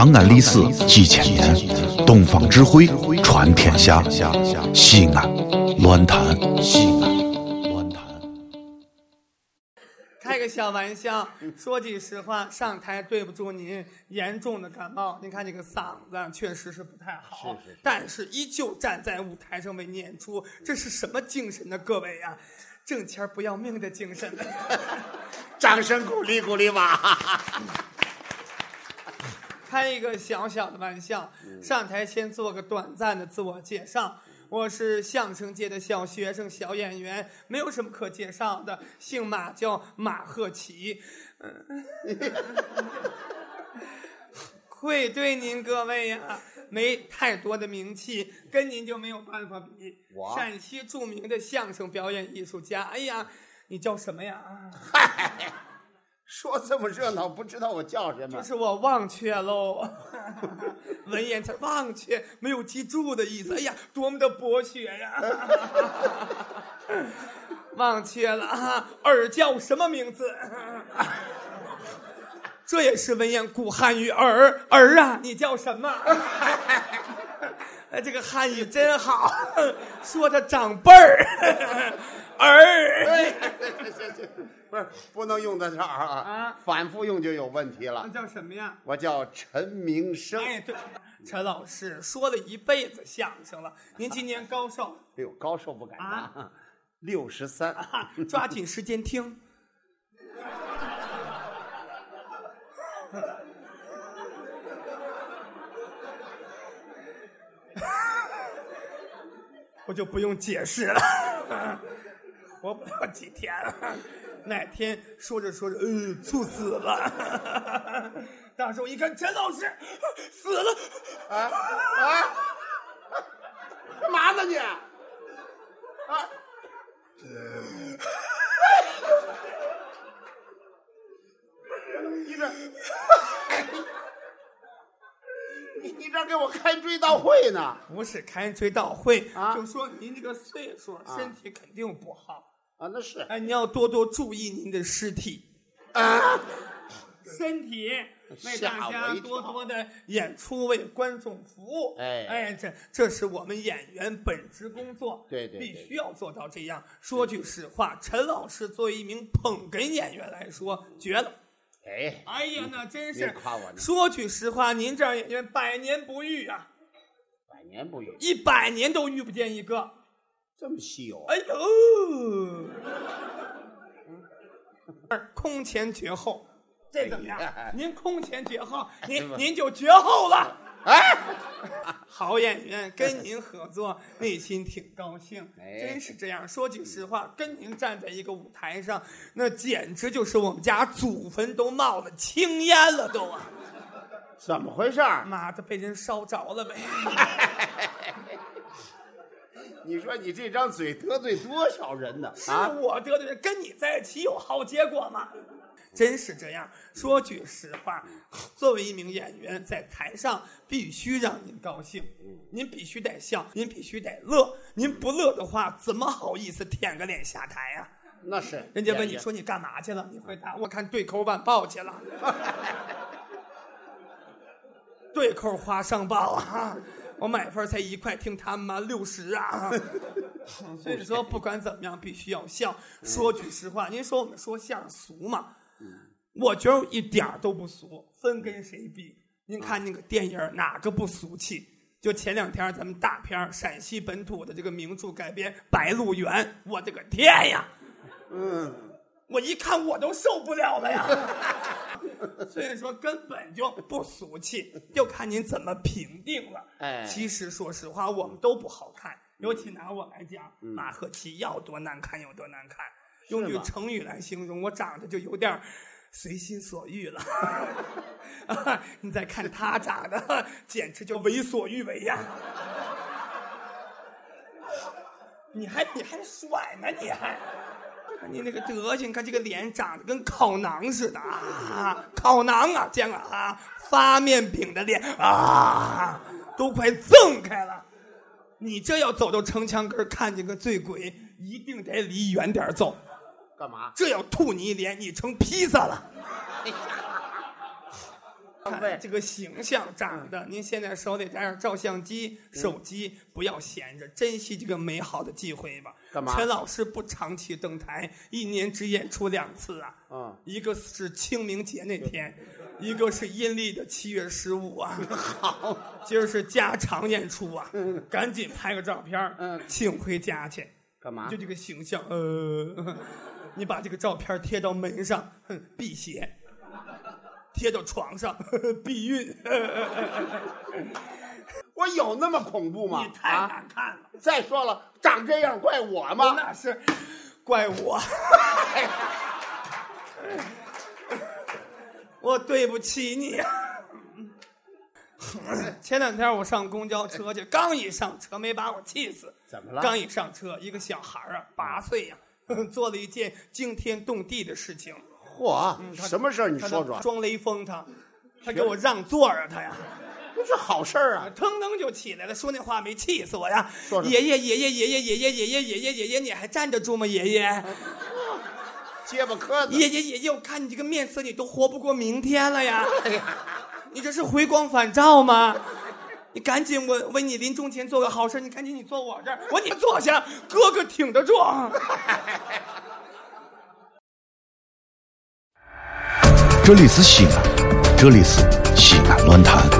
长安历史几千年，东方智慧传天下。西安，乱谈西安，乱谈。开个小玩笑，说句实话，上台对不住您，严重的感冒。您看这个嗓子确实是不太好，是是是但是依旧站在舞台上为您演出，这是什么精神呢？各位呀、挣钱不要命的精神。掌声鼓励鼓励吧！开一个小小的玩笑，上台先做个短暂的自我介绍。我是相声界的小学生、小演员，没有什么可介绍的。姓马，叫马鹤奇。嗯，会对您各位呀、没太多的名气，跟您就没有办法比。我陕西著名的相声表演艺术家。哎呀，你叫什么呀？嗨，说这么热闹，不知道我叫什么就？是我忘却喽，文言词忘却没有记住的意思。哎呀，多么的博学呀！忘却了啊，儿叫什么名字？这也是文言古汉语儿儿啊，你叫什么？哎，这个汉语真好，说他长辈儿儿。哎，不是不能用在这儿啊啊，反复用就有问题那了。叫什么呀？我叫陈明生，哎，对，陈老师说了一辈子相声了，您今年高寿？哎呦，高寿不敢啊当，六十三。啊抓紧时间听。我就不用解释了，活不了几天了。哪天说着说着，呃，猝死了。当时我一看，陈老师死了。啊啊！干嘛呢你？啊！你这，你你这给我开追悼会呢？不是开追悼会，啊就说您这个岁数，身体肯定不好。啊，那是。哎，你要多多注意您的尸体、啊，身体，为大家多多的演出，为观众服务。哎。哎，这这是我们演员本职工作，对对对必须要做到这样。说句实话，陈老师作为一名捧哏演员来说，绝了。哎，哎呀，那真是。夸我呢。说句实话，您这样演员百年不遇啊，百年不遇，一百年都遇不见一个。这么稀有啊？哎呦，空前绝后，这怎么样哎？您空前绝后，哎您您就绝后了。哎，好演员跟您合作，内心挺高兴，哎真是这样。说句实话，跟您站在一个舞台上，那简直就是我们家祖坟都冒了青烟了，都啊！怎么回事儿？妈的，被人烧着了呗！你说你这张嘴得罪多少人呢？是啊，我得罪人，跟你在一起有好结果吗？真是这样。说句实话，作为一名演员，在台上必须让您高兴，您必须得笑，您必须得乐。您不乐的话，怎么好意思舔个脸下台呀、那是人家问你说你干嘛去了，你回答我看对口晚报去了。对口花上报啊！我买份才一块，听他们妈六十啊！所以说，不管怎么样，必须要笑。说句实话，您说我们说相声俗吗？我觉得一点儿都不俗，分跟谁比？您看那个电影儿哪个不俗气？就前两天咱们大片儿陕西本土的这个名著改编《白鹿原》，我的个天呀！嗯，我一看我都受不了了呀。所以说根本就不俗气，就看您怎么评定了。哎其实说实话，我们都不好看，尤其拿我来讲，马赫奇要多难看有多难看。用句成语来形容，我长得就有点随心所欲了。啊 你再看他长得，简直就为所欲为呀！你还你还甩呢？你还？看你那个德行，看这个脸长得跟烤馕似的啊！烤馕啊，见了啊，发面饼的脸啊，都快锃开了。你这要走到城墙根儿看见个醉鬼，一定得离远点儿走。干嘛？这要吐你一脸，你成披萨了。看这个形象长得。您现在手里带着照相机、手机，不要闲着，珍惜这个美好的机会吧。干嘛陈老师不长期登台，一年只演出两次啊。嗯，一个是清明节那天，一个是阴历的七月十五啊。好，今儿是加长演出啊，赶紧拍个照片儿嗯请回家去。干嘛就？这个形象，呃，你把这个照片贴到门上，哼辟邪；贴到床上，呵 呵避孕。我有那么恐怖吗？你太啊！难看了，再说了，长这样怪我吗？那是怪我，我对不起你。前两天我上公交车去，刚一上车没把我气死。怎么了？刚一上车，一个小孩儿啊，八岁呀、做了一件惊天动地的事情。嚯，他什么事儿？你他说说。装雷锋他，他给我让座儿啊，他呀，这是好事儿啊！腾腾就起来了，说那话没气死我呀！爷爷爷爷爷爷爷爷爷爷爷爷爷爷，你还站得住吗？爷爷结巴磕子。爷爷爷爷，我看你这个面色，你都活不过明天了呀！哎呀，你这是回光返照吗？你赶紧，我为你临终前做个好事，你赶紧你坐我这儿，我你坐下，哥哥挺得住。这里是西安，这里是西安论坛。